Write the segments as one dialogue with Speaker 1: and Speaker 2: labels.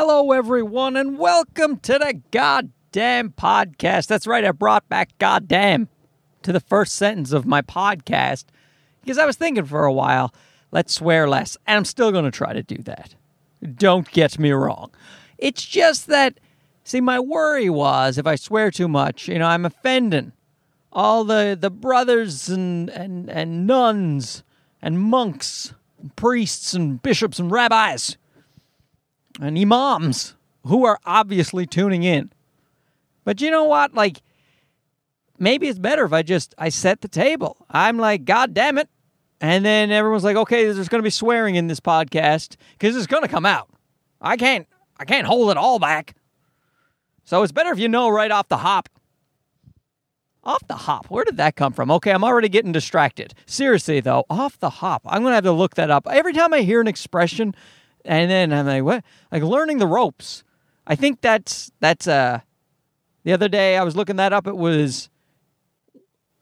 Speaker 1: Hello, everyone, and welcome to the goddamn podcast. That's right, I brought back goddamn to the first sentence of my podcast because I was thinking for a while, let's swear less, and I'm still going to try to do that. Don't get me wrong. It's just that, see, my worry was if I swear too much, you know, I'm offending all the, the brothers and, and, and nuns and monks, and priests and bishops and rabbis and imams who are obviously tuning in. But you know what? Like, maybe it's better if I just I set the table. I'm like, God damn it. And then everyone's like, okay, there's going to be swearing in this podcast because it's going to come out. I can't, I can't hold it all back. So it's better if you know right off the hop. Off the hop. Where did that come from? Okay, I'm already getting distracted. Seriously though, off the hop. I'm going to have to look that up. Every time I hear an expression and then I'm like, what? Like learning the ropes. I think that's that's uh the other day I was looking that up. It was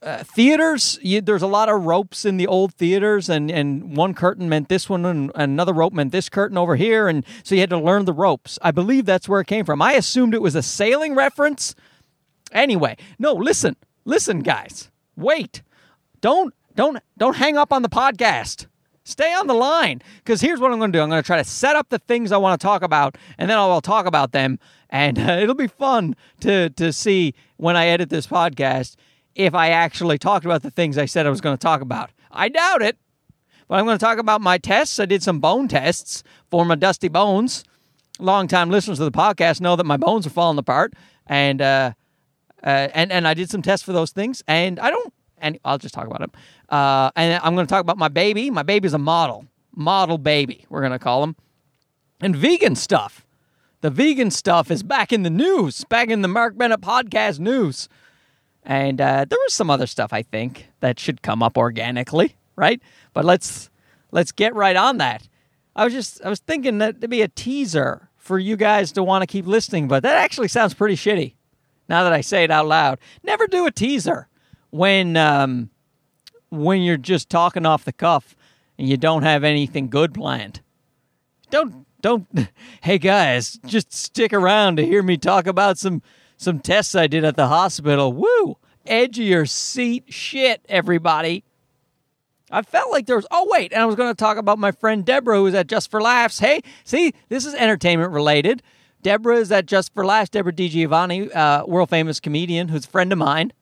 Speaker 1: uh, theaters. You, there's a lot of ropes in the old theaters, and and one curtain meant this one, and, and another rope meant this curtain over here, and so you had to learn the ropes. I believe that's where it came from. I assumed it was a sailing reference. Anyway, no, listen, listen, guys, wait, don't don't don't hang up on the podcast. Stay on the line because here's what I'm going to do. I'm going to try to set up the things I want to talk about, and then I'll talk about them, and uh, it'll be fun to to see when I edit this podcast if I actually talked about the things I said I was going to talk about. I doubt it, but I'm going to talk about my tests. I did some bone tests for my dusty bones. Longtime listeners of the podcast know that my bones are falling apart, and uh, uh, and and I did some tests for those things, and I don't. And I'll just talk about them. Uh, and I'm going to talk about my baby. My baby's a model, model baby. We're going to call him, and vegan stuff. The vegan stuff is back in the news, back in the Mark Bennett podcast news. And uh, there was some other stuff I think that should come up organically, right? But let's let's get right on that. I was just I was thinking that to be a teaser for you guys to want to keep listening, but that actually sounds pretty shitty. Now that I say it out loud, never do a teaser when um, when you're just talking off the cuff and you don't have anything good planned. Don't don't. Hey guys, just stick around to hear me talk about some some tests I did at the hospital. Woo! Edge of your seat shit, everybody. I felt like there was. Oh, wait. And I was going to talk about my friend Deborah, who was at Just for Laughs. Hey, see, this is entertainment related. Deborah is at Just for Laughs. Deborah DiGiovanni, uh, world famous comedian, who's a friend of mine.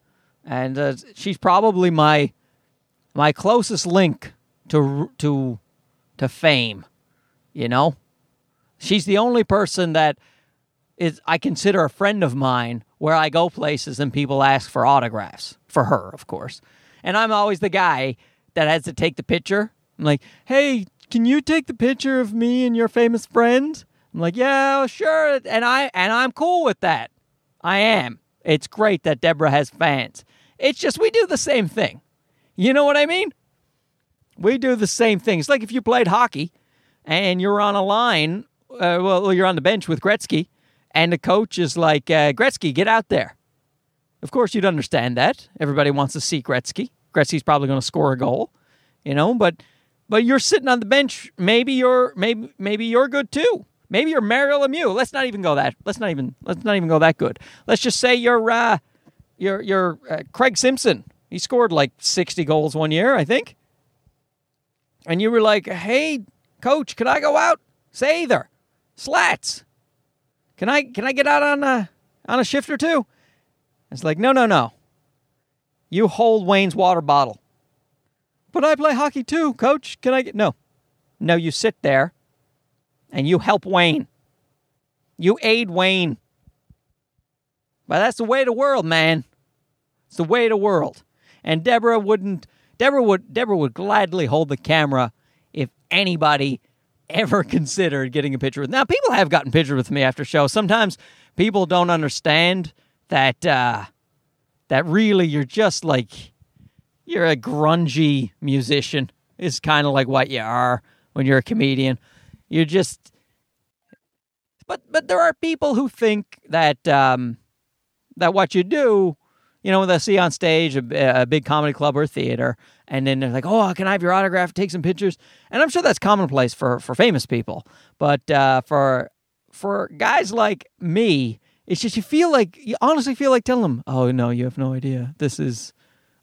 Speaker 1: And uh, she's probably my my closest link to to to fame. You know, she's the only person that is I consider a friend of mine where I go places and people ask for autographs for her, of course. And I'm always the guy that has to take the picture. I'm like, "Hey, can you take the picture of me and your famous friend?" I'm like, "Yeah, sure." And I and I'm cool with that. I am. It's great that Deborah has fans. It's just we do the same thing. You know what I mean? We do the same thing. It's like if you played hockey and you're on a line, uh, well, you're on the bench with Gretzky, and the coach is like, uh, Gretzky, get out there. Of course, you'd understand that. Everybody wants to see Gretzky. Gretzky's probably going to score a goal, you know. But but you're sitting on the bench. Maybe you're maybe maybe you're good too. Maybe you're Mario Lemieux. Let's not even go that. Let's not even let's not even go that good. Let's just say you're uh, you're you're uh, Craig Simpson. He scored like 60 goals one year, I think. And you were like, "Hey, coach, can I go out? Sather. Slats. Can I can I get out on a on a shift or two? It's like, "No, no, no. You hold Wayne's water bottle." But I play hockey too, coach. Can I get No. No, you sit there and you help Wayne. You aid Wayne. But that's the way of the world, man. It's the way of the world. And Deborah wouldn't Deborah would Deborah would gladly hold the camera if anybody ever considered getting a picture with. Now people have gotten pictures with me after show. Sometimes people don't understand that uh that really you're just like you're a grungy musician. Is kind of like what you are when you're a comedian. You're just but but there are people who think that um that what you do you know, when they see on stage a, a, big comedy club or theater, and then they're like, "Oh, can I have your autograph? Take some pictures." And I'm sure that's commonplace for for famous people, but uh, for for guys like me, it's just you feel like you honestly feel like telling them, "Oh no, you have no idea. This is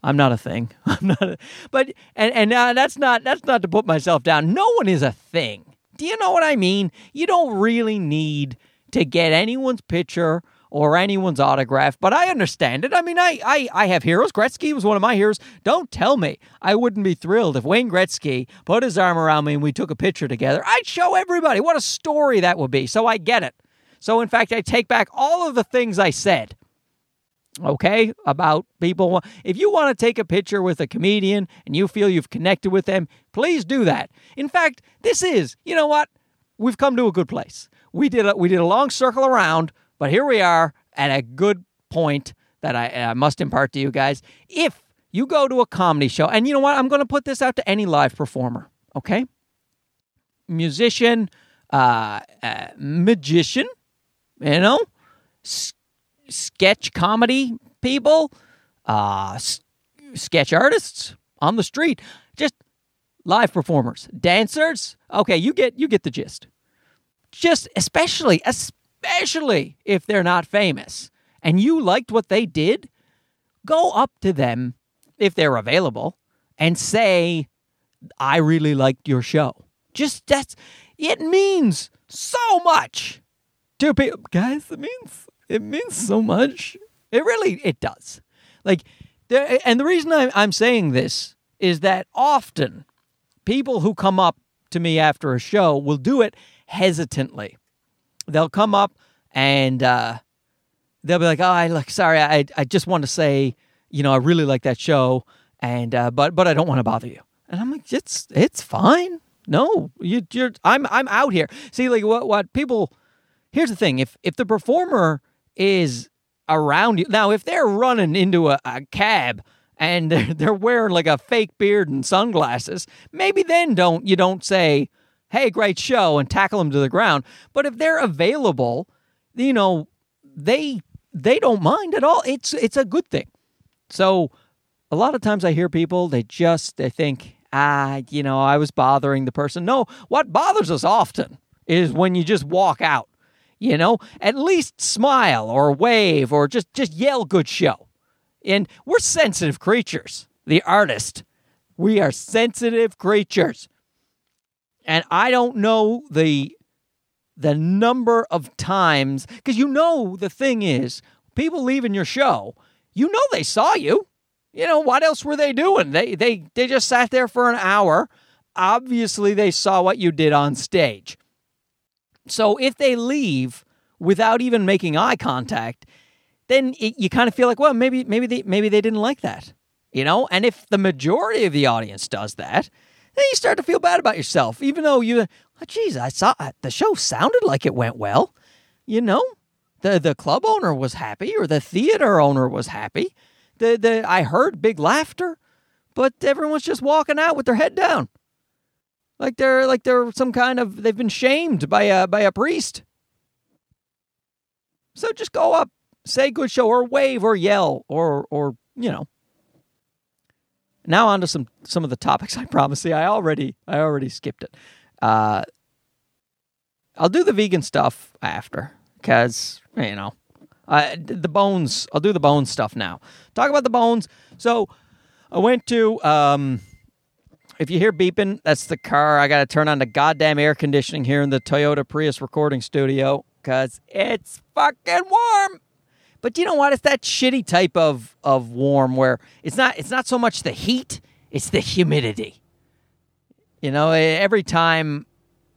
Speaker 1: I'm not a thing. I'm not." A, but and and uh, that's not that's not to put myself down. No one is a thing. Do you know what I mean? You don't really need to get anyone's picture or anyone's autograph, but I understand it. I mean, I, I, I have heroes. Gretzky was one of my heroes. Don't tell me I wouldn't be thrilled if Wayne Gretzky put his arm around me and we took a picture together. I'd show everybody what a story that would be. So I get it. So, in fact, I take back all of the things I said okay, about people. If you want to take a picture with a comedian and you feel you've connected with them, please do that. In fact, this is, you know what? We've come to a good place. We did a, we did a long circle around, but here we are at a good point that I, must impart to you guys. If you go to a comedy show, and you know what? I'm going to put this out to any live performer, okay? Musician, uh, uh magician, you know, sketch comedy people, uh, s- sketch artists on the street, just live performers, dancers. Okay, you get you get the gist. Just especially especially if they're not famous and you liked what they did, go up to them if they're available and say, "I really liked your show." Just that's it means so much to people, guys. It means it means so much. It really it does. Like there, and the reason I'm, I'm saying this is that often people who come up to me after a show will do it hesitantly. They'll come up and uh, they'll be like, "Oh, I like sorry, I I just want to say, you know, I really like that show, and uh, but but I don't want to bother you." And I'm like, "It's it's fine. No, you, you're I'm I'm out here. See, like what what people. Here's the thing: if if the performer is around you. Now, if they're running into a, a cab and they're, they're wearing like a fake beard and sunglasses, maybe then don't you don't say, "Hey, great show," and tackle them to the ground. But if they're available, you know, they they don't mind at all. It's it's a good thing. So, a lot of times I hear people they just they think, "Ah, you know, I was bothering the person." No, what bothers us often is when you just walk out you know at least smile or wave or just just yell good show and we're sensitive creatures the artist we are sensitive creatures and i don't know the the number of times because you know the thing is people leaving your show you know they saw you. You know what else were they doing? They they they just sat there for an hour. Obviously they saw what you did on stage. So if they leave without even making eye contact, then it, you kind of feel like, well, maybe maybe they maybe they didn't like that, you know. And if the majority of the audience does that, then you start to feel bad about yourself, even though you, oh, geez, I saw the show sounded like it went well, you know. The the club owner was happy, or the theater owner was happy. The the I heard big laughter, but everyone's just walking out with their head down like they're like they're some kind of they've been shamed by a by a priest. So just go up, say good show, or wave, or yell, or or you know. Now on to some some of the topics. I promise. See, I already I already skipped it. Uh, I'll do the vegan stuff after because you know the bones. I'll do the bones stuff now. Talk about the bones. So I went to um, if you hear beeping, that's the car. I got to turn on the goddamn air conditioning here in the Toyota Prius recording studio because it's fucking warm. But you know what? It's that shitty type of, of warm where it's not it's not so much the heat, it's the humidity. You know, every time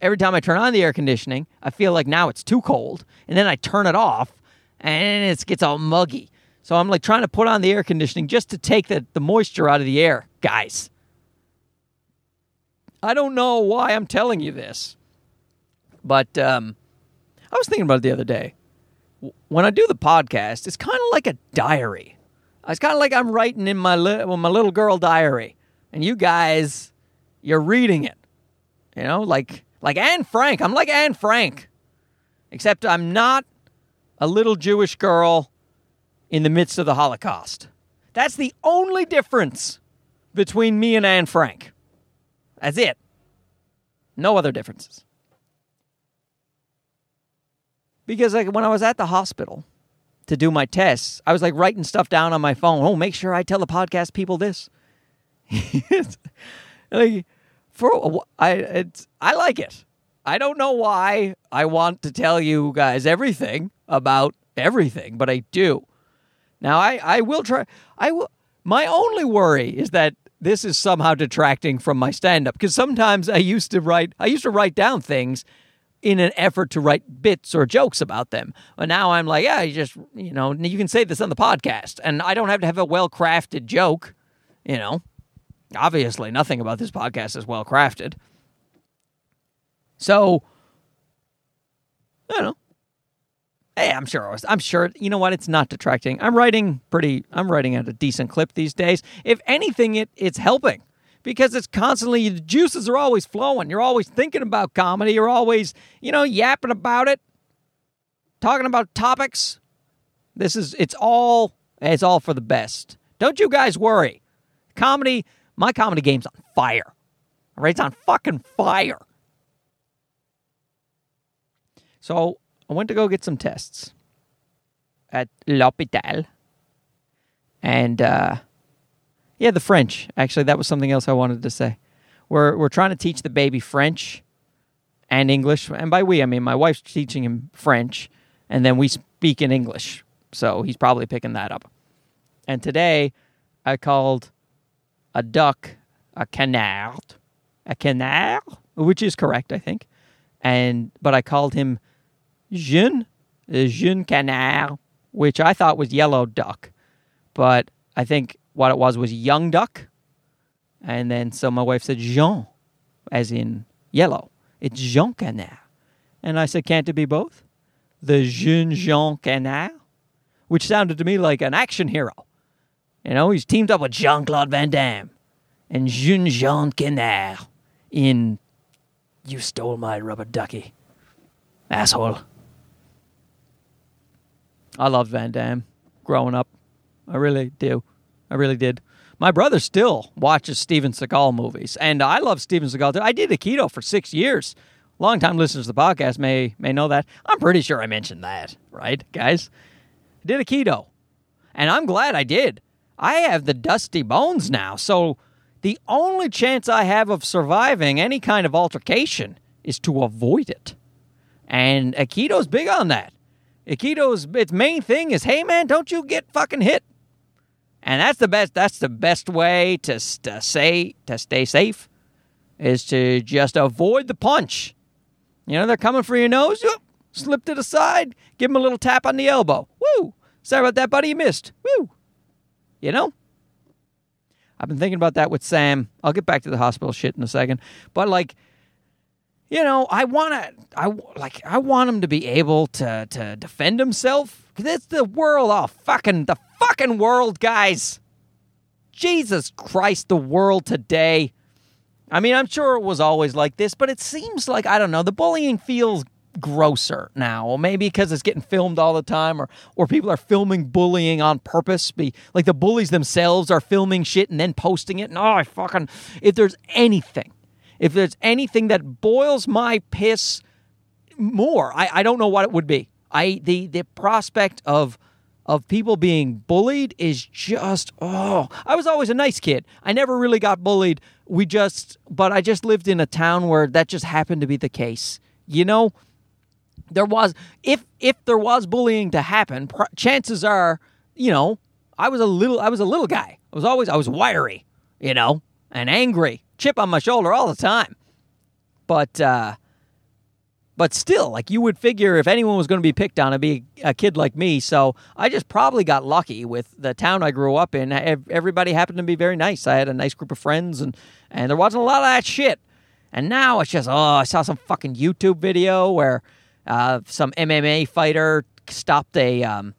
Speaker 1: every time I turn on the air conditioning, I feel like now it's too cold, and then I turn it off and it gets all muggy. So I'm like trying to put on the air conditioning just to take the, the moisture out of the air, guys. I don't know why I'm telling you this, but um, I was thinking about it the other day. When I do the podcast, it's kind of like a diary. It's kind of like I'm writing in my li- well, my little girl diary, and you guys, you're reading it. You know, like like Anne Frank. I'm like Anne Frank, except I'm not a little Jewish girl in the midst of the Holocaust. That's the only difference between me and Anne Frank. That's it. No other differences. Because like when I was at the hospital to do my tests, I was like writing stuff down on my phone. Oh, make sure I tell the podcast people this. like for I it's I like it. I don't know why I want to tell you guys everything about everything, but I do. Now I I will try I will my only worry is that this is somehow detracting from my stand up because sometimes I used to write I used to write down things in an effort to write bits or jokes about them. But now I'm like, yeah, you just, you know, you can say this on the podcast and I don't have to have a well-crafted joke, you know. Obviously, nothing about this podcast is well crafted. So, I don't know. Hey, I'm sure I was. I'm sure. You know what? It's not detracting. I'm writing pretty. I'm writing at a decent clip these days. If anything, it it's helping because it's constantly the juices are always flowing. You're always thinking about comedy. You're always you know yapping about it, talking about topics. This is it's all it's all for the best. Don't you guys worry. Comedy my comedy game's on fire. All right, it's on fucking fire. So I went to go get some tests at l'hôpital. And uh, yeah, the French. Actually, that was something else I wanted to say. We're we're trying to teach the baby French and English, and by we I mean my wife's teaching him French, and then we speak in English. So he's probably picking that up. And today I called a duck, a canard, a canard, which is correct, I think. And but I called him jeune, jeune canard, which I thought was yellow duck, but I think what it was was young duck. And then so my wife said Jean, as in yellow. It's Jean Canard. And I said, can't it be both? The jeune Jean Canard, which sounded to me like an action hero. You know, he's teamed up with Jean Claude Van Damme and Jean Jean Canard in You Stole My Rubber Ducky. Asshole. I loved Van Damme growing up. I really do. I really did. My brother still watches Steven Seagal movies, and I love Steven Seagal too. I did Aikido for six years. Long-time listeners to the podcast may may know that. I'm pretty sure I mentioned that, right, guys? I did Aikido, and I'm glad I did. I have the dusty bones now, so the only chance I have of surviving any kind of altercation is to avoid it. And Aikido's big on that. Aikido's its main thing is, hey man, don't you get fucking hit. And that's the best. That's the best way to, to say to stay safe, is to just avoid the punch. You know they're coming for your nose. Slip to the side. Give them a little tap on the elbow. Woo! Sorry about that, buddy. You missed. Woo! You know. I've been thinking about that with Sam. I'll get back to the hospital shit in a second. But like, you know, I want to, I like, I want him to be able to to defend himself. It's the world, oh fucking the fucking world, guys. Jesus Christ, the world today. I mean, I'm sure it was always like this, but it seems like I don't know. The bullying feels grosser now. Or maybe because it's getting filmed all the time, or or people are filming bullying on purpose. Be like the bullies themselves are filming shit and then posting it. And oh, I fucking if there's anything if there's anything that boils my piss more, I, I don't know what it would be. I the the prospect of of people being bullied is just oh i was always a nice kid. I never really got bullied. We just but i just lived in a town where that just happened to be the case. You know there was if if there was bullying to happen pr- chances are you know i was a little i was a little guy. I was always i was wiry you know and angry chip on my shoulder all the time. But uh, but still, like you would figure, if anyone was going to be picked on, it'd be a kid like me. So I just probably got lucky with the town I grew up in. Everybody happened to be very nice. I had a nice group of friends, and and there wasn't a lot of that shit. And now it's just oh, I saw some fucking YouTube video where uh, some MMA fighter stopped a um,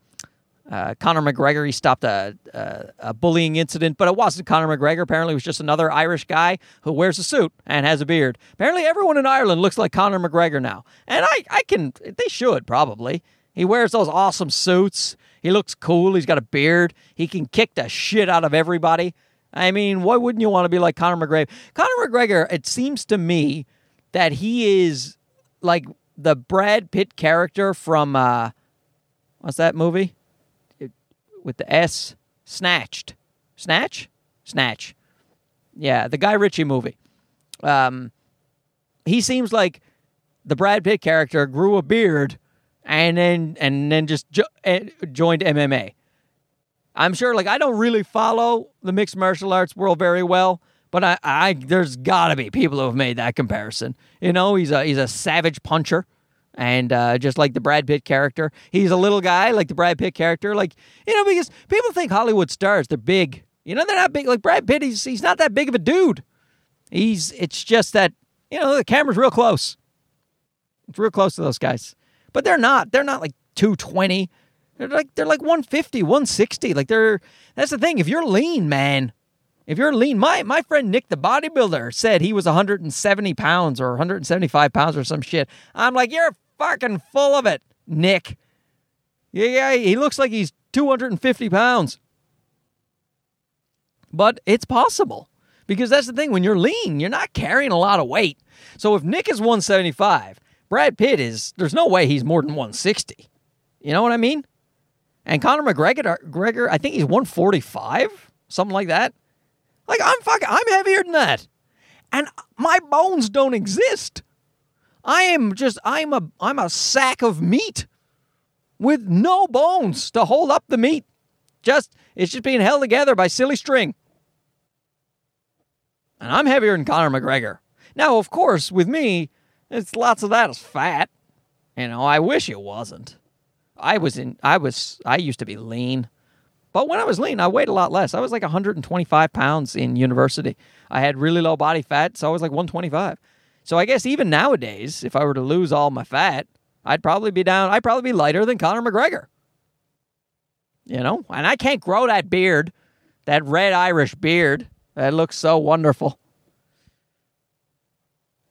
Speaker 1: uh, Conor McGregor, he stopped a, a, a, bullying incident, but it wasn't Conor McGregor. Apparently, it was just another Irish guy who wears a suit and has a beard. Apparently, everyone in Ireland looks like Conor McGregor now. And I, I can, they should probably. He wears those awesome suits. He looks cool. He's got a beard. He can kick the shit out of everybody. I mean, why wouldn't you want to be like Conor McGregor? Conor McGregor, it seems to me that he is like the Brad Pitt character from uh, what's that movie with the S? Snatched, Snatch, Snatch. Yeah, the Guy Ritchie movie. Um, he seems like the Brad Pitt character grew a beard and then and then just jo- eh, joined MMA. I'm sure, like I don't really follow the mixed martial arts world very well, but I, I there's got to be people who have made that comparison. You know, he's a he's a savage puncher, and uh, just like the Brad Pitt character, he's a little guy like the Brad Pitt character. Like you know, because people think Hollywood stars they're big. You know, they're not big. Like Brad Pitt, he's he's not that big of a dude. He's it's just that you know the camera's real close. It's real close to those guys, but they're not. They're not like two twenty. They're like they're like 150, 160. Like they're that's the thing. If you're lean, man, if you're lean, my my friend Nick the bodybuilder said he was 170 pounds or 175 pounds or some shit. I'm like, you're fucking full of it, Nick. Yeah, yeah, he looks like he's 250 pounds. But it's possible. Because that's the thing, when you're lean, you're not carrying a lot of weight. So if Nick is 175, Brad Pitt is, there's no way he's more than 160. You know what I mean? And Conor McGregor, Gregor, I think he's 145, something like that. Like I'm fucking, I'm heavier than that, and my bones don't exist. I am just, I'm a, I'm a sack of meat with no bones to hold up the meat. Just, it's just being held together by silly string. And I'm heavier than Conor McGregor. Now, of course, with me, it's lots of that is fat. You know, I wish it wasn't. I was in I was I used to be lean. But when I was lean, I weighed a lot less. I was like 125 pounds in university. I had really low body fat, so I was like 125. So I guess even nowadays, if I were to lose all my fat, I'd probably be down. I'd probably be lighter than Conor McGregor. You know, and I can't grow that beard, that red Irish beard that looks so wonderful.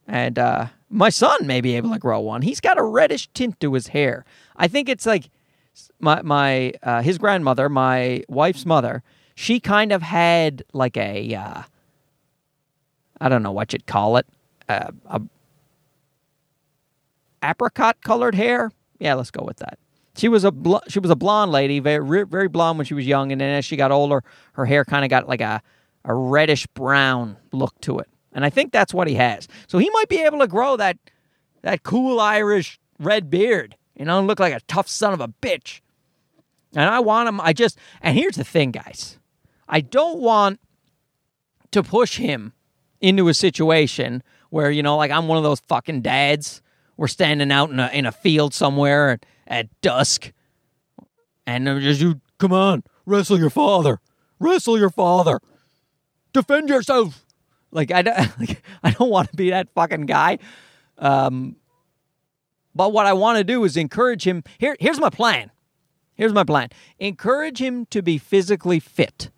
Speaker 1: And uh, my son may be able to grow one. He's got a reddish tint to his hair. I think it's like my my uh, his grandmother, my wife's mother. She kind of had like a uh, I don't know what you'd call it, uh, a apricot colored hair. Yeah, let's go with that. She was a bl- she was a blonde lady, very very blonde when she was young, and then as she got older, her hair kind of got like a a reddish brown look to it. And I think that's what he has. So he might be able to grow that that cool Irish red beard, you know, and look like a tough son of a bitch. And I want him, I just, and here's the thing, guys. I don't want to push him into a situation where, you know, like I'm one of those fucking dads. We're standing out in a, in a field somewhere at, at dusk. And I'm just, you, come on, wrestle your father. Wrestle your father. Defend yourself. Like I don't, like, I don't want to be that fucking guy. Um, but what I want to do is encourage him. Here, here's my plan. Here's my plan. Encourage him to be physically fit,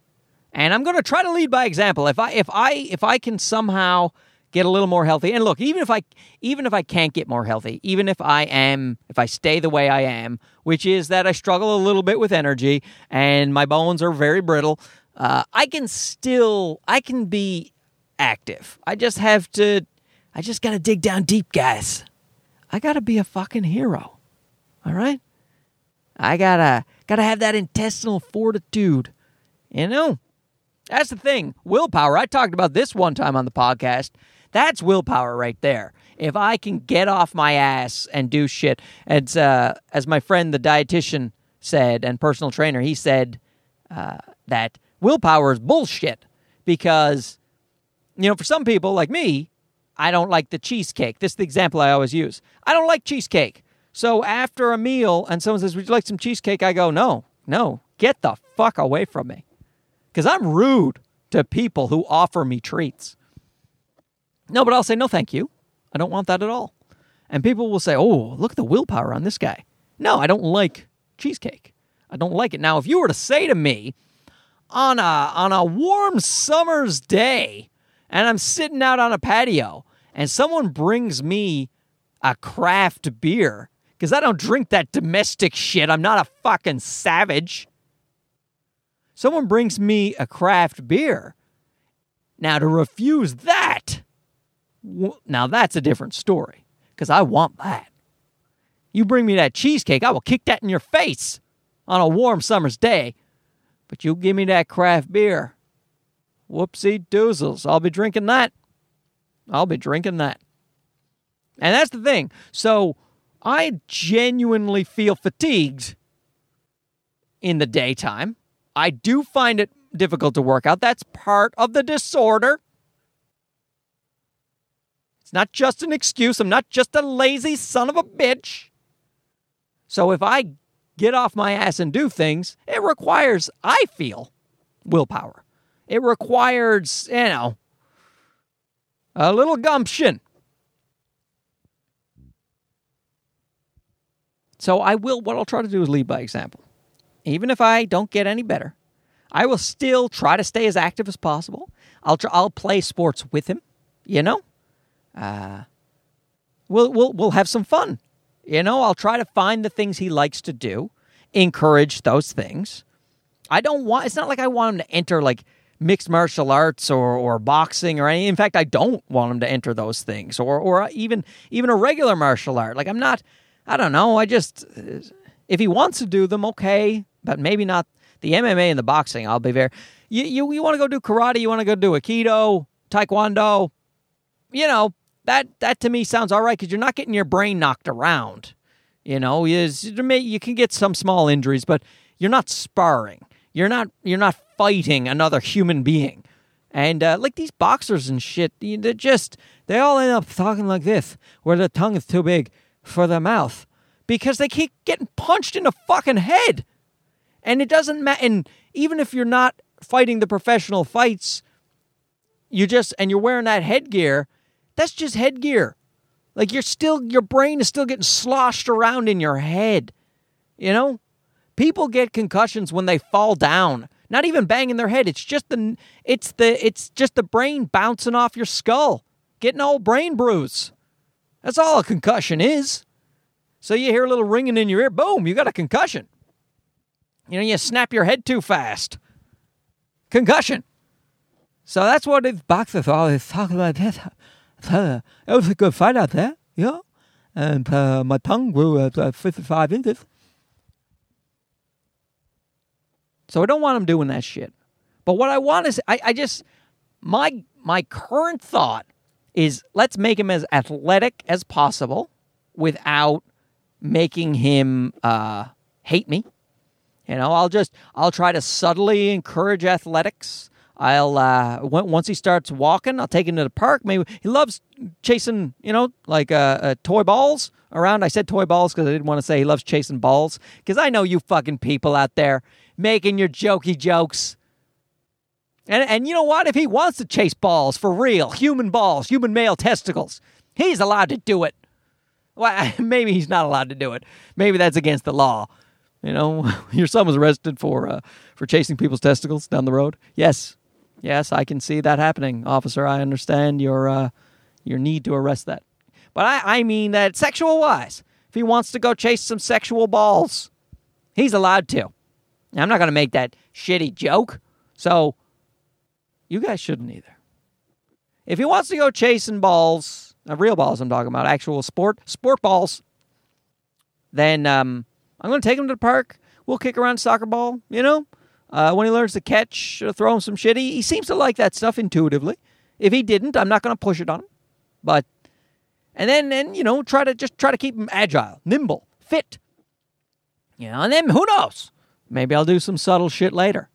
Speaker 1: and I'm going to try to lead by example. If I if I if I can somehow get a little more healthy, and look, even if I even if I can't get more healthy, even if I am if I stay the way I am, which is that I struggle a little bit with energy and my bones are very brittle, uh, I can still I can be active. I just have to, I just got to dig down deep, guys. I got to be a fucking hero. All right? I got to, got to have that intestinal fortitude. You know? That's the thing. Willpower. I talked about this one time on the podcast. That's willpower right there. If I can get off my ass and do shit, as uh, as my friend the dietitian said and personal trainer, he said uh, that willpower is bullshit because you know, for some people like me, I don't like the cheesecake. This is the example I always use. I don't like cheesecake. So after a meal and someone says, Would you like some cheesecake? I go, No, no, get the fuck away from me. Because I'm rude to people who offer me treats. No, but I'll say, No, thank you. I don't want that at all. And people will say, Oh, look at the willpower on this guy. No, I don't like cheesecake. I don't like it. Now, if you were to say to me on a, on a warm summer's day, and I'm sitting out on a patio and someone brings me a craft beer because I don't drink that domestic shit. I'm not a fucking savage. Someone brings me a craft beer. Now, to refuse that, now that's a different story because I want that. You bring me that cheesecake, I will kick that in your face on a warm summer's day. But you give me that craft beer. Whoopsie doozles. I'll be drinking that. I'll be drinking that. And that's the thing. So I genuinely feel fatigued in the daytime. I do find it difficult to work out. That's part of the disorder. It's not just an excuse. I'm not just a lazy son of a bitch. So if I get off my ass and do things, it requires, I feel, willpower. It requires, you know, a little gumption. So I will, what I'll try to do is lead by example. Even if I don't get any better, I will still try to stay as active as possible. I'll, try, I'll play sports with him, you know? Uh, we'll, we'll, we'll have some fun. You know, I'll try to find the things he likes to do, encourage those things. I don't want, it's not like I want him to enter like mixed martial arts or, or boxing or any. In fact, I don't want him to enter those things or, or even, even a regular martial art. Like I'm not, I don't know. I just, if he wants to do them, okay, but maybe not the MMA and the boxing. I'll be there. you, you, you want to go do karate, you want to go do Aikido, Taekwondo, you know, that, that to me sounds all right because you're not getting your brain knocked around. You know, is you can get some small injuries, but you're not sparring. You're not you're not fighting another human being. And uh, like these boxers and shit, they're just they all end up talking like this, where the tongue is too big for the mouth because they keep getting punched in the fucking head. And it doesn't matter. And even if you're not fighting the professional fights, you just, and you're wearing that headgear, that's just headgear. Like you're still, your brain is still getting sloshed around in your head. You know? People get concussions when they fall down. Not even banging their head. It's just the, it's the, it's just the brain bouncing off your skull, getting old brain bruise. That's all a concussion is. So you hear a little ringing in your ear, boom, you got a concussion. You know, you snap your head too fast. Concussion. So that's what these boxers always this. it was a good fight out there, yeah. And uh, my tongue grew at uh, 55 inches. So I don't want him doing that shit. But what I want is, I, I just, my my current thought is let's make him as athletic as possible without making him uh, hate me. You know, I'll just I'll try to subtly encourage athletics. I'll uh, once he starts walking, I'll take him to the park. Maybe he loves chasing, you know, like uh, uh toy balls around. I said toy balls because I didn't want to say he loves chasing balls because I know you fucking people out there making your jokey jokes. And, and you know what? If he wants to chase balls for real, human balls, human male testicles, he's allowed to do it. Well, maybe he's not allowed to do it. Maybe that's against the law. You know, your son was arrested for uh, for chasing people's testicles down the road. Yes, yes, I can see that happening, officer. I understand your uh, your need to arrest that, but I, I mean that sexual wise. If he wants to go chase some sexual balls, he's allowed to. I'm not going to make that shitty joke. So you guys shouldn't either. If he wants to go chasing balls, uh, real balls I'm talking about, actual sport, sport balls, then um, I'm going to take him to the park. We'll kick around soccer ball, you know? Uh, when he learns to catch, or throw him some shit, he, he seems to like that stuff intuitively. If he didn't, I'm not going to push it on him. But, and then, and, you know, try to just try to keep him agile, nimble, fit. You know, and then who knows? Maybe I'll do some subtle shit later.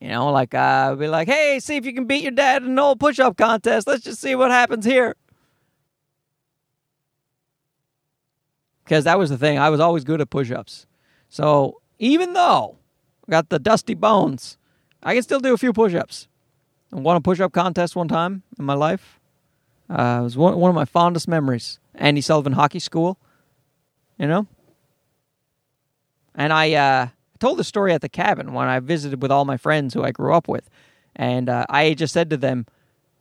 Speaker 1: You know, like uh, I'll be like, hey, see if you can beat your dad in an old push up contest. Let's just see what happens here. Because that was the thing. I was always good at push ups. So even though Got the dusty bones, I can still do a few push ups. I won a push up contest one time in my life. Uh, it was one, one of my fondest memories. Andy Sullivan Hockey School, you know? And I, uh, told the story at the cabin when I visited with all my friends who I grew up with, and uh, I just said to them,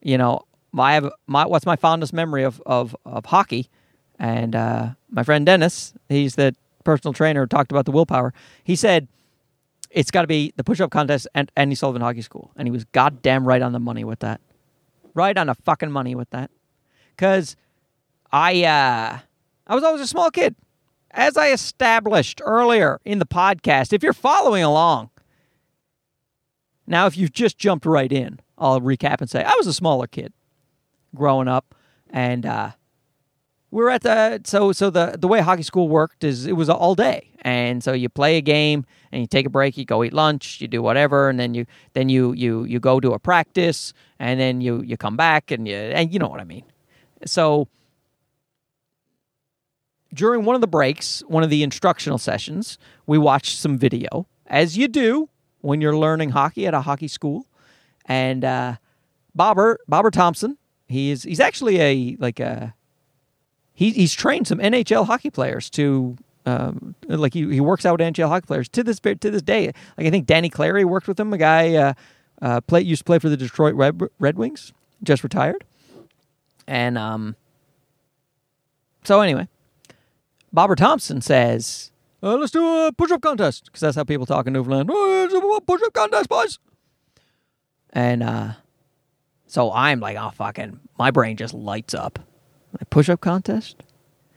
Speaker 1: you know, I have my what's my fondest memory of of, of hockey, and uh, my friend Dennis, he's the personal trainer, talked about the willpower. He said it's got to be the push up contest and Andy Sullivan Hockey School, and he was goddamn right on the money with that, right on the fucking money with that, because I uh, I was always a small kid. As I established earlier in the podcast, if you're following along, now if you've just jumped right in, I'll recap and say I was a smaller kid growing up, and uh, we are at the so so the the way hockey school worked is it was all day, and so you play a game and you take a break, you go eat lunch, you do whatever, and then you then you you you go to a practice, and then you you come back and you and you know what I mean. So during one of the breaks, one of the instructional sessions, we watched some video, as you do when you're learning hockey at a hockey school. And uh, Bobber Bobber Thompson, he is he's actually a like a he, he's trained some NHL hockey players to um, like he, he works out with NHL hockey players to this to this day. Like I think Danny Cleary worked with him, a guy uh, uh, play used to play for the Detroit Red, Red Wings, just retired. And um, so anyway, Bobber Thompson says, uh, "Let's do a push-up contest," because that's how people talk in Newfoundland. Oh, push-up contest, boys. And uh, so I'm like, oh fucking, my brain just lights up. Like push-up contest?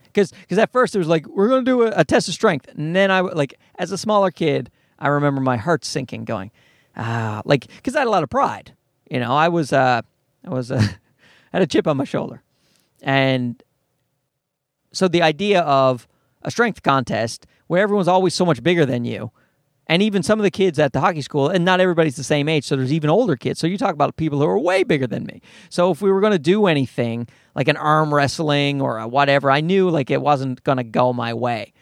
Speaker 1: Because at first it was like we're gonna do a, a, test of strength, and then I like as a smaller kid, I remember my heart sinking, going, ah, like because I had a lot of pride. You know, I was uh, I was uh, had a chip on my shoulder, and so the idea of a strength contest where everyone's always so much bigger than you and even some of the kids at the hockey school, and not everybody's the same age, so there's even older kids. So you talk about people who are way bigger than me. So if we were going to do anything like an arm wrestling or whatever, I knew like it wasn't going to go my way.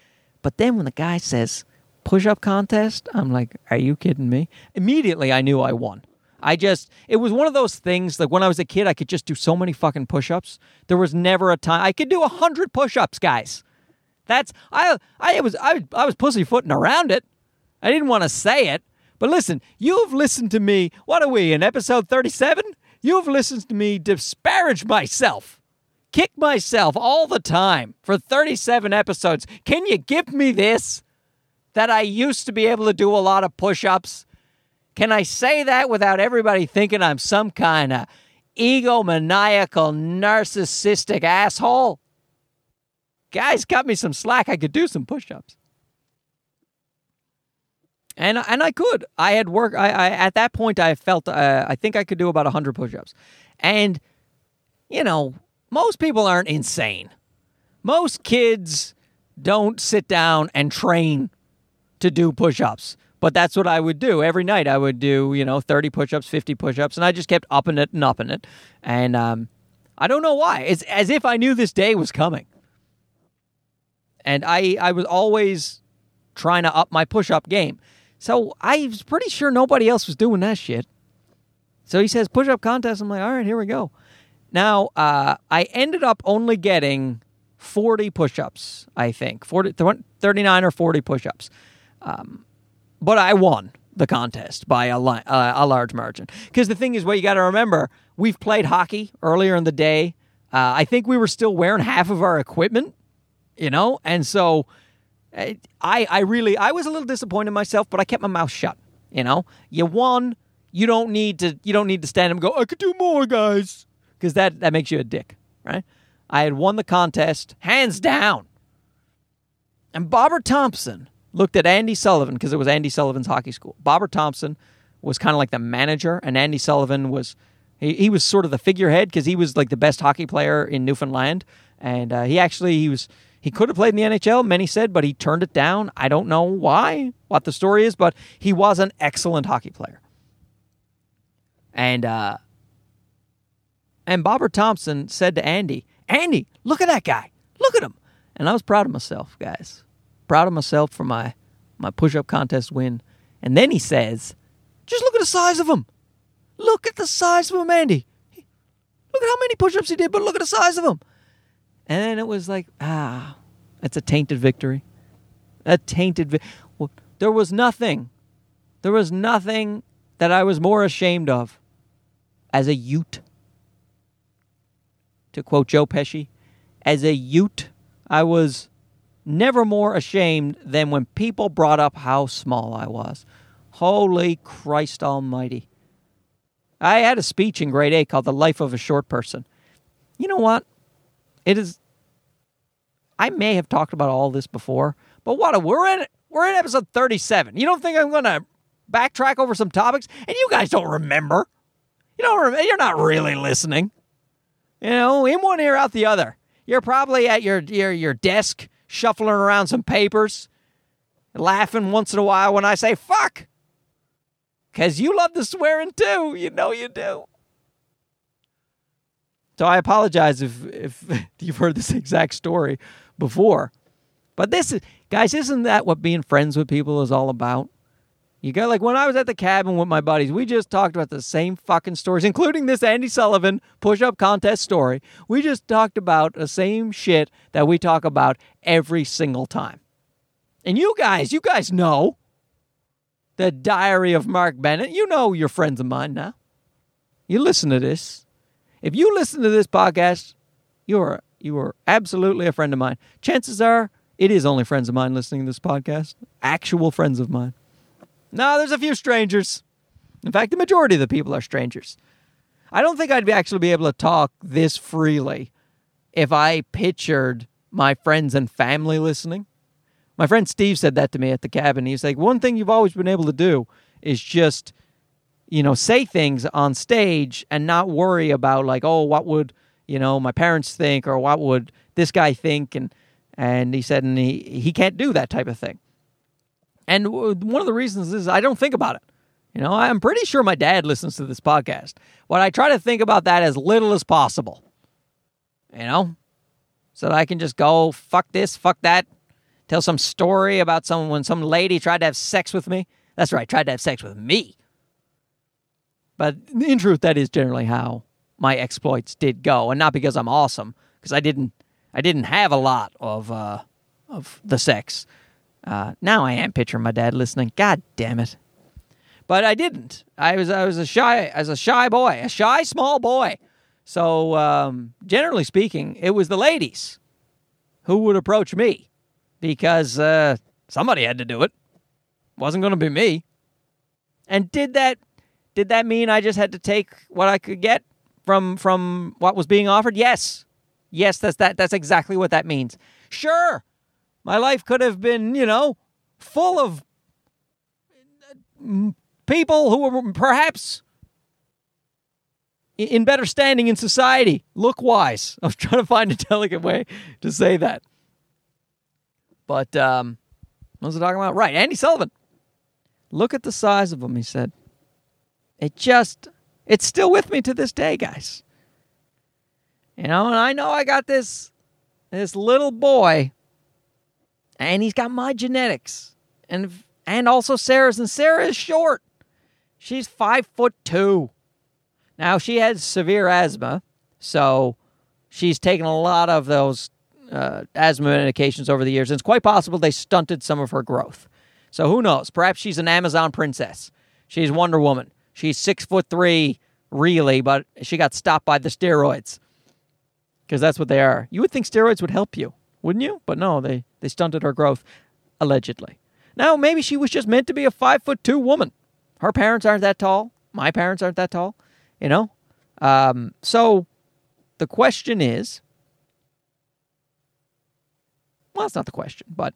Speaker 1: But then when the guy says push up contest, I'm like, are you kidding me? Immediately, I knew I won. I just, it was one of those things like when I was a kid, I could just do so many fucking push ups. There was never a time I could do a hundred push ups, guys. That's I I was I, I was pussyfooting around it. I didn't want to say it, but listen, you've listened to me. What are we in episode 37? You've listened to me disparage myself, kick myself all the time for 37 episodes. Can you give me this? That I used to be able to do a lot of push ups? Can I say that without everybody thinking I'm some kind of egomaniacal, narcissistic asshole? Guys, cut me some slack. I could do some push ups and and I could. I had work. I, I at that point I felt uh, I think I could do about hundred push-ups, and you know most people aren't insane. Most kids don't sit down and train to do push-ups, but that's what I would do every night. I would do you know thirty push-ups, fifty push-ups, and I just kept upping it and upping it, and um, I don't know why. It's as if I knew this day was coming, and I I was always trying to up my push-up game. So I was pretty sure nobody else was doing that shit. So he says push up contest. I'm like, all right, here we go. Now uh, I ended up only getting 40 push ups, I think 40, 39 or 40 push ups. Um, but I won the contest by a, li- uh, a large margin. Because the thing is, what you got to remember, we've played hockey earlier in the day. Uh, I think we were still wearing half of our equipment, you know, and so I, I really, I was a little disappointed myself, but I kept my mouth shut. You know, you won. You don't need to. You don't need to stand and go. I could do more, guys, because that that makes you a dick, right? I had won the contest hands down. And Bobber Thompson looked at Andy Sullivan because it was Andy Sullivan's hockey school. Bobber Thompson was kind of like the manager, and Andy Sullivan was he, he was sort of the figurehead because he was like the best hockey player in Newfoundland, and uh, he actually he was he could have played in the NHL, many said, but he turned it down. I don't know why, what the story is, but he was an excellent hockey player. And uh, and Bobber Thompson said to Andy, Andy, look at that guy. Look at him. And I was proud of myself, guys. Proud of myself for my my push-up contest win. And then he says, just look at the size of him. Look at the size of him, Andy. Look at how many push-ups he did, but look at the size of him. And then it was like, ah, it's a tainted victory. A tainted. Vi- well, there was nothing. There was nothing that I was more ashamed of as a Ute. To quote Joe Pesci, as a Ute, I was never more ashamed than when people brought up how small I was. Holy Christ Almighty. I had a speech in grade A called The Life of a Short Person. You know what? It is I may have talked about all this before, but what? A, we're in we're in episode 37. You don't think I'm going to backtrack over some topics, and you guys don't remember? You don't. You're not really listening. You know, in one ear, out the other. You're probably at your your your desk shuffling around some papers, laughing once in a while when I say "fuck," because you love the swearing too. You know you do. So I apologize if if you've heard this exact story before. But this is guys, isn't that what being friends with people is all about? You got like when I was at the cabin with my buddies, we just talked about the same fucking stories, including this Andy Sullivan push up contest story. We just talked about the same shit that we talk about every single time. And you guys, you guys know the diary of Mark Bennett. You know you're friends of mine now. You listen to this. If you listen to this podcast, you are you are absolutely a friend of mine. Chances are it is only friends of mine listening to this podcast. Actual friends of mine. No, there's a few strangers. In fact, the majority of the people are strangers. I don't think I'd actually be able to talk this freely if I pictured my friends and family listening. My friend Steve said that to me at the cabin. He's like, one thing you've always been able to do is just you know, say things on stage and not worry about like, oh, what would you know my parents think or what would this guy think and and he said and he he can't do that type of thing. And one of the reasons is I don't think about it. You know, I'm pretty sure my dad listens to this podcast. but I try to think about that as little as possible. You know, so that I can just go fuck this, fuck that, tell some story about someone when some lady tried to have sex with me. That's right, tried to have sex with me. But in truth, that is generally how my exploits did go, and not because I'm awesome, because I didn't, I didn't have a lot of uh, of the sex. Uh, now I am picturing my dad listening. God damn it! But I didn't. I was I was a shy as a shy boy, a shy small boy. So um, generally speaking, it was the ladies who would approach me because uh, somebody had to do it. Wasn't going to be me. And did that did that mean I just had to take what I could get from from what was being offered? Yes. Yes, that's that that's exactly what that means. Sure. My life could have been, you know, full of people who were perhaps in better standing in society, look wise. I was trying to find a delicate way to say that. But um, what was I talking about? Right, Andy Sullivan. Look at the size of him, he said. It just, it's still with me to this day, guys. You know, and I know I got this, this little boy, and he's got my genetics, and and also Sarah's, and Sarah is short. She's five foot two. Now she has severe asthma, so she's taken a lot of those uh, asthma medications over the years, and it's quite possible they stunted some of her growth. So who knows? Perhaps she's an Amazon princess. She's Wonder Woman. She's six foot three, really, but she got stopped by the steroids because that's what they are. You would think steroids would help you, wouldn't you? But no, they they stunted her growth, allegedly. Now maybe she was just meant to be a five foot two woman. Her parents aren't that tall. My parents aren't that tall. You know, um, so the question is. Well, it's not the question, but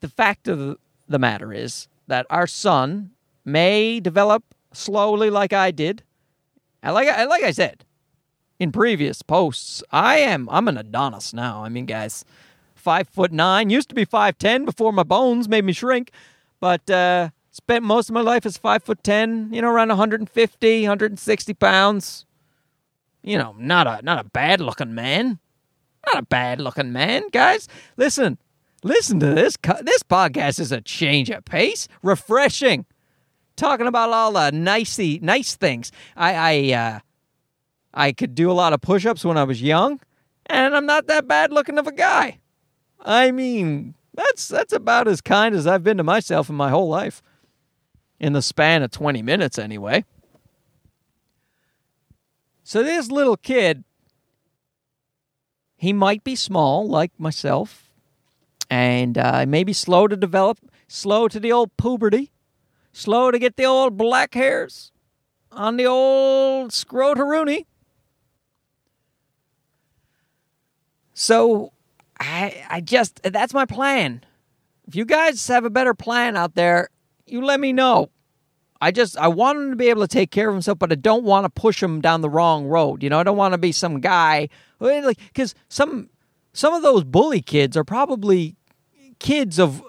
Speaker 1: the fact of the matter is that our son may develop slowly like I did. And like I like I said in previous posts, I am I'm an Adonis now. I mean, guys, five foot nine, used to be five ten before my bones made me shrink, but uh, spent most of my life as five foot ten. You know, around 150, 160 pounds. You know, not a not a bad looking man. Not a bad looking man, guys. Listen, listen to this. This podcast is a change of pace, refreshing talking about all the nicey nice things. I I uh, I could do a lot of push-ups when I was young, and I'm not that bad looking of a guy. I mean, that's that's about as kind as I've been to myself in my whole life. In the span of 20 minutes anyway. So this little kid he might be small like myself and uh, maybe slow to develop, slow to the old puberty slow to get the old black hairs on the old scrotaroonie. So I I just that's my plan. If you guys have a better plan out there, you let me know. I just I want him to be able to take care of himself, but I don't want to push him down the wrong road. You know, I don't want to be some guy like because some some of those bully kids are probably kids of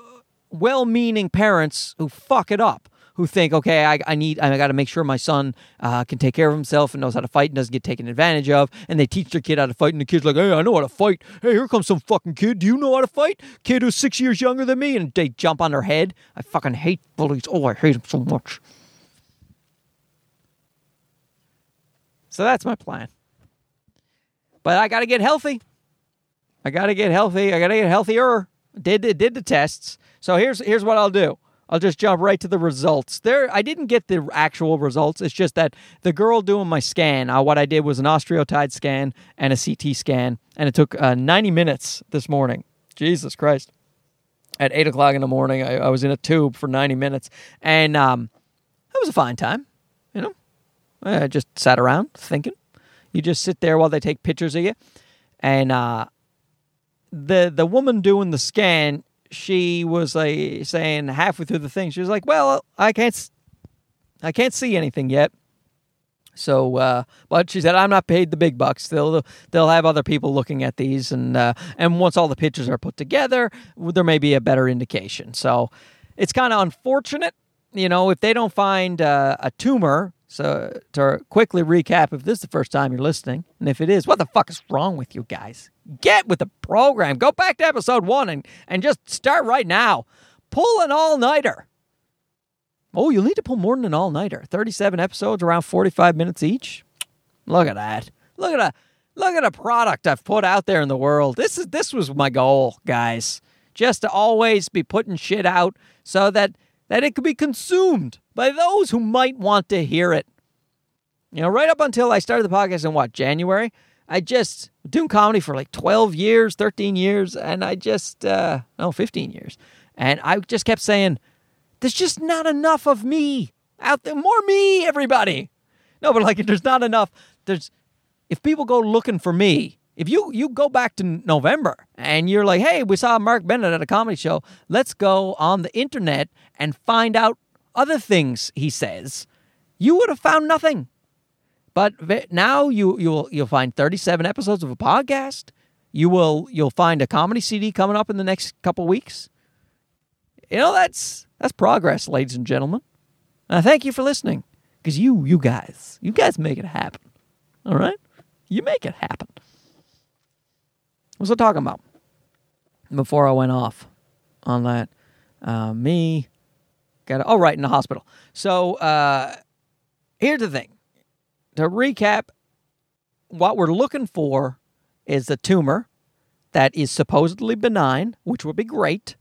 Speaker 1: well-meaning parents who fuck it up who think, okay, I, I need, I got to make sure my son uh, can take care of himself and knows how to fight and doesn't get taken advantage of. And they teach their kid how to fight, and the kid's like, hey, I know how to fight. Hey, here comes some fucking kid. Do you know how to fight? Kid who's six years younger than me, and they jump on their head. I fucking hate bullies. Oh, I hate them so much. So that's my plan. But I got to get healthy. I got to get healthy. I got to get healthier. Did did the tests. So here's here's what I'll do. I'll just jump right to the results. There, I didn't get the actual results. It's just that the girl doing my scan, uh, what I did was an octreotide scan and a CT scan, and it took uh, 90 minutes this morning. Jesus Christ! At eight o'clock in the morning, I, I was in a tube for 90 minutes, and um, it was a fine time. You know, I just sat around thinking. You just sit there while they take pictures of you, and uh, the the woman doing the scan she was like saying halfway through the thing, she was like, "Well, I can't, I can't see anything yet." So, uh, but she said, "I'm not paid the big bucks. They'll they'll have other people looking at these, and uh, and once all the pictures are put together, there may be a better indication." So, it's kind of unfortunate, you know, if they don't find uh, a tumor. So, to quickly recap, if this is the first time you're listening, and if it is, what the fuck is wrong with you guys? Get with the program. Go back to episode one and, and just start right now. Pull an all nighter. Oh, you'll need to pull more than an all nighter. 37 episodes, around 45 minutes each. Look at that. Look at a look at a product I've put out there in the world. This is this was my goal, guys. Just to always be putting shit out so that that it could be consumed by those who might want to hear it. You know, right up until I started the podcast in what, January, I just doing comedy for like 12 years, 13 years, and I just, uh, no, 15 years. And I just kept saying, there's just not enough of me out there. More me, everybody. No, but like, there's not enough. There's, if people go looking for me, if you you go back to November and you're like, hey, we saw Mark Bennett at a comedy show, let's go on the internet and find out other things he says, you would have found nothing. But now you you'll you'll find 37 episodes of a podcast. You will you'll find a comedy CD coming up in the next couple weeks. You know that's that's progress, ladies and gentlemen. And I thank you for listening because you you guys you guys make it happen. All right, you make it happen. What was I talking about before I went off on that? Uh, me got oh right in the hospital. So uh, here's the thing to recap, what we're looking for is a tumor that is supposedly benign, which would be great,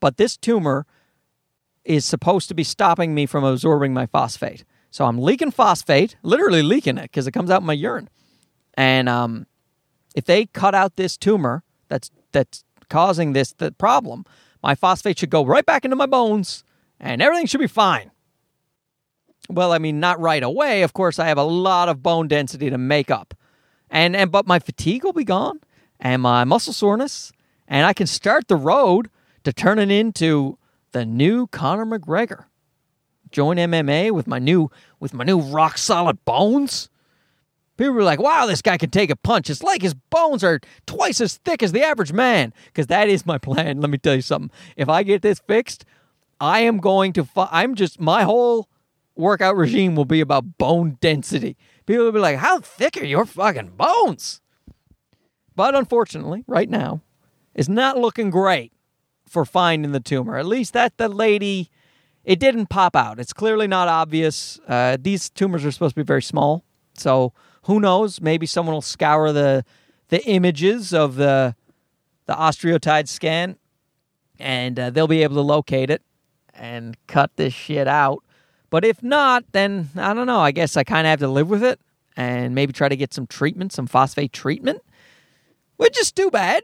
Speaker 1: but this tumor is supposed to be stopping me from absorbing my phosphate. So I'm leaking phosphate, literally leaking it because it comes out in my urine. And um, if they cut out this tumor that's that's causing this the problem, my phosphate should go right back into my bones, and everything should be fine. Well, I mean, not right away. Of course, I have a lot of bone density to make up. And and but my fatigue will be gone and my muscle soreness and I can start the road to turning into the new Conor McGregor. Join MMA with my new with my new rock solid bones. People were like, "Wow, this guy can take a punch. It's like his bones are twice as thick as the average man." Because that is my plan. Let me tell you something. If I get this fixed, I am going to. Fu- I'm just my whole workout regime will be about bone density. People will be like, How thick are your fucking bones? But unfortunately, right now, it's not looking great for finding the tumor. At least that the lady, it didn't pop out. It's clearly not obvious. Uh, these tumors are supposed to be very small. So who knows? Maybe someone will scour the the images of the the octreotide scan and uh, they'll be able to locate it and cut this shit out. But if not, then I don't know. I guess I kind of have to live with it and maybe try to get some treatment, some phosphate treatment, which is too bad.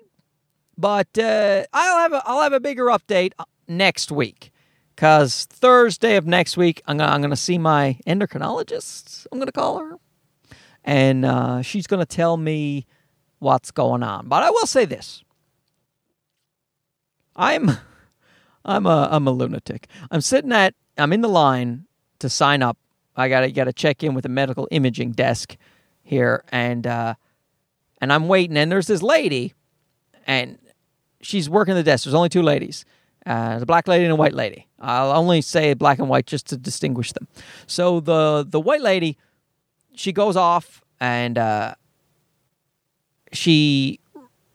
Speaker 1: But uh, I'll have a, I'll have a bigger update uh, next week because Thursday of next week I'm gonna, I'm gonna see my endocrinologist. I'm gonna call her, and uh, she's gonna tell me what's going on. But I will say this: I'm I'm a I'm a lunatic. I'm sitting at I'm in the line to sign up. I gotta gotta check in with the medical imaging desk here, and uh, and I'm waiting. And there's this lady, and she's working the desk. There's only two ladies. Uh, a black lady and a white lady. I'll only say black and white just to distinguish them. So the the white lady, she goes off and uh, she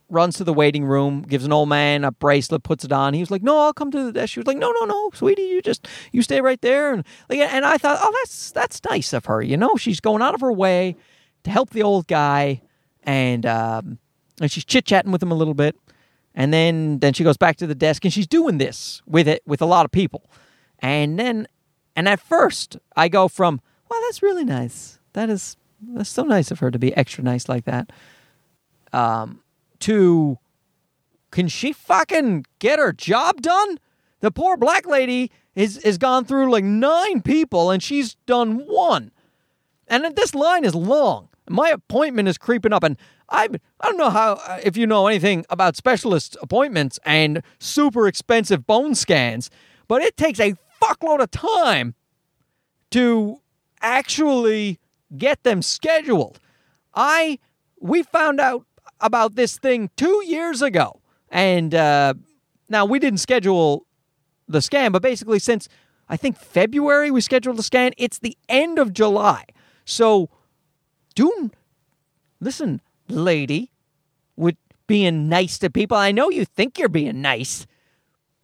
Speaker 1: runs to the waiting room, gives an old man a bracelet, puts it on. He was like, "No, I'll come to the desk." She was like, "No, no, no, sweetie, you just you stay right there." And like, and I thought, "Oh, that's that's nice of her." You know, she's going out of her way to help the old guy, and um, and she's chit chatting with him a little bit, and then then she goes back to the desk and she's doing this with it with a lot of people, and then and at first I go from, "Well, that's really nice. That is that's so nice of her to be extra nice like that." Um, to can she fucking get her job done? The poor black lady is has gone through like nine people and she's done one. And this line is long. My appointment is creeping up and I I don't know how if you know anything about specialist appointments and super expensive bone scans, but it takes a fuckload of time to actually get them scheduled. I we found out about this thing two years ago. And uh, now we didn't schedule the scan, but basically, since I think February we scheduled the scan, it's the end of July. So, do listen, lady, with being nice to people. I know you think you're being nice,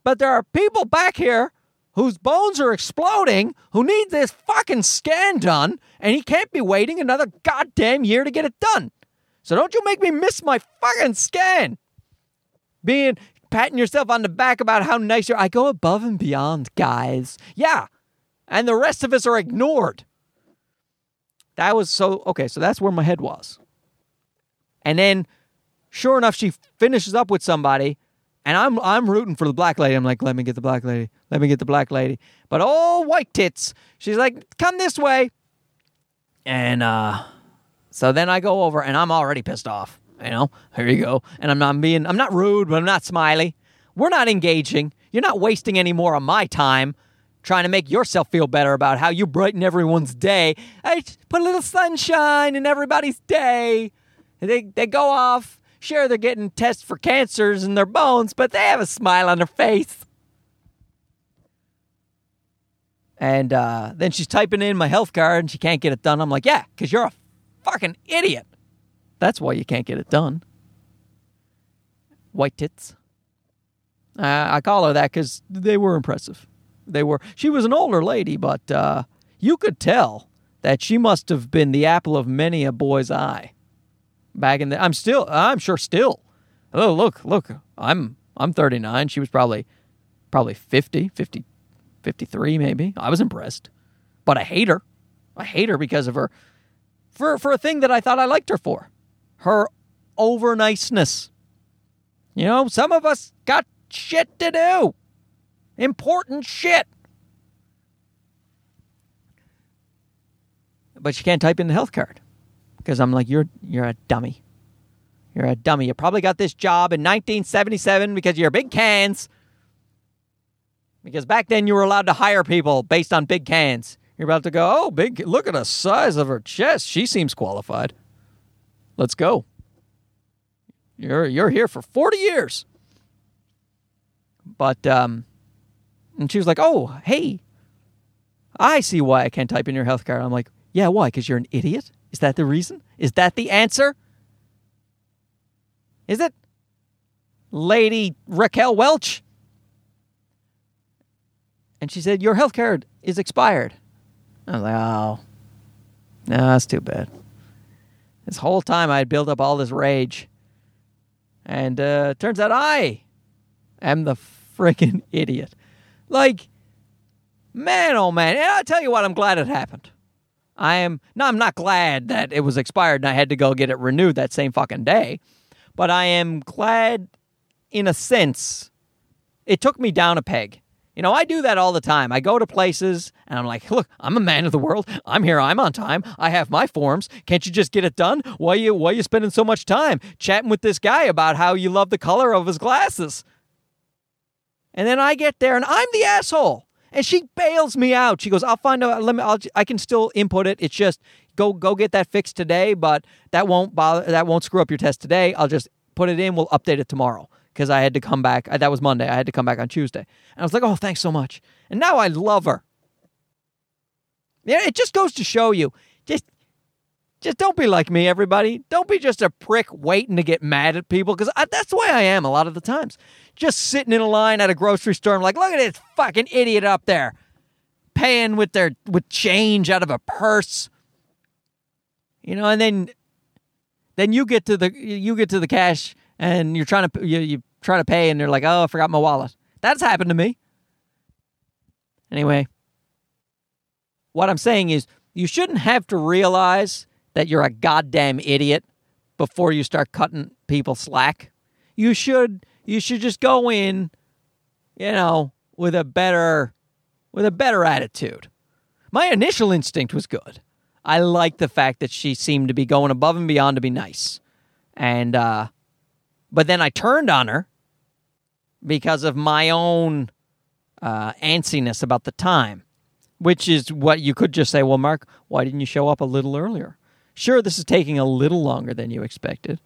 Speaker 1: but there are people back here whose bones are exploding who need this fucking scan done, and he can't be waiting another goddamn year to get it done. So don't you make me miss my fucking scan. Being patting yourself on the back about how nice you're. I go above and beyond, guys. Yeah. And the rest of us are ignored. That was so okay, so that's where my head was. And then sure enough, she finishes up with somebody, and I'm I'm rooting for the black lady. I'm like, let me get the black lady. Let me get the black lady. But oh white tits. She's like, come this way. And uh so then I go over and I'm already pissed off. You know, here you go. And I'm not being, I'm not rude, but I'm not smiley. We're not engaging. You're not wasting any more of my time trying to make yourself feel better about how you brighten everyone's day. I put a little sunshine in everybody's day. They, they go off. Sure, they're getting tests for cancers in their bones, but they have a smile on their face. And uh, then she's typing in my health card and she can't get it done. I'm like, yeah, because you're a fucking idiot. That's why you can't get it done. White tits. Uh, I call her that because they were impressive. They were. She was an older lady, but uh, you could tell that she must have been the apple of many a boy's eye. Back in the, I'm still. I'm sure still. Oh look, look. I'm I'm 39. She was probably probably 50, 50, 53 maybe. I was impressed, but I hate her. I hate her because of her for, for a thing that I thought I liked her for her over niceness. You know, some of us got shit to do, important shit. But you can't type in the health card because I'm like, you're you're a dummy. You're a dummy. You probably got this job in 1977 because you're big cans. Because back then you were allowed to hire people based on big cans. You're about to go, oh, big, look at the size of her chest. She seems qualified. Let's go. You're, you're here for 40 years. But, um, and she was like, oh, hey, I see why I can't type in your health card. I'm like, yeah, why? Because you're an idiot? Is that the reason? Is that the answer? Is it? Lady Raquel Welch? And she said, Your health card is expired. I was like, oh, no, that's too bad. This whole time I had built up all this rage. And uh, turns out I am the freaking idiot. Like, man, oh man. And I'll tell you what, I'm glad it happened. I am, no, I'm not glad that it was expired and I had to go get it renewed that same fucking day. But I am glad, in a sense, it took me down a peg. You know, I do that all the time. I go to places and I'm like, look, I'm a man of the world. I'm here. I'm on time. I have my forms. Can't you just get it done? Why are you why are you spending so much time chatting with this guy about how you love the color of his glasses? And then I get there and I'm the asshole. And she bails me out. She goes, "I'll find out. Let me. I'll, I can still input it. It's just go go get that fixed today, but that won't bother. That won't screw up your test today. I'll just put it in. We'll update it tomorrow because I had to come back. Uh, that was Monday. I had to come back on Tuesday. And I was like, oh, thanks so much. And now I love her. Yeah, it just goes to show you. Just don't be like me, everybody. Don't be just a prick waiting to get mad at people because that's the way I am a lot of the times. Just sitting in a line at a grocery store, I'm like, look at this fucking idiot up there, paying with their with change out of a purse. You know, and then then you get to the you get to the cash and you're trying to you, you try to pay and they're like, oh, I forgot my wallet. That's happened to me. Anyway, what I'm saying is you shouldn't have to realize that you're a goddamn idiot before you start cutting people slack. You should you should just go in, you know, with a better with a better attitude. My initial instinct was good. I liked the fact that she seemed to be going above and beyond to be nice. And uh but then I turned on her because of my own uh, antsiness about the time, which is what you could just say, well, Mark, why didn't you show up a little earlier? Sure, this is taking a little longer than you expected,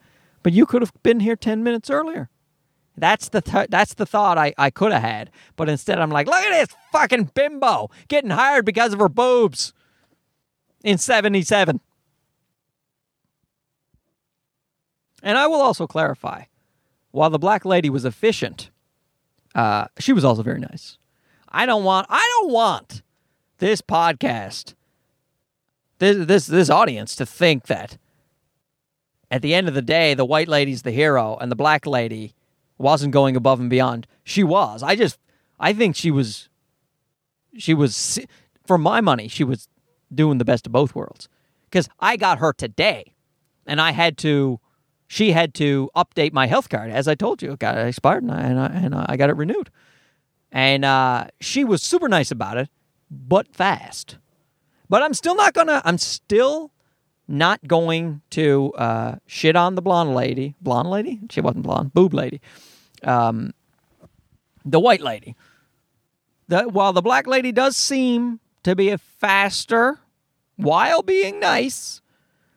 Speaker 1: but you could have been here 10 minutes earlier. That's the th- that's the thought I, I could have had, but instead I'm like, look at this fucking bimbo getting hired because of her boobs in 77. And I will also clarify, while the black lady was efficient, uh, she was also very nice. I don't want I don't want this podcast this this this audience to think that at the end of the day the white lady's the hero and the black lady wasn't going above and beyond. She was. I just I think she was she was for my money she was doing the best of both worlds cuz I got her today and I had to she had to update my health card as I told you. It got expired and I, and I, and I got it renewed. And uh, she was super nice about it, but fast. But I'm still not gonna. I'm still not going to uh, shit on the blonde lady. Blonde lady? She wasn't blonde. Boob lady. Um, the white lady. The, while the black lady does seem to be a faster while being nice,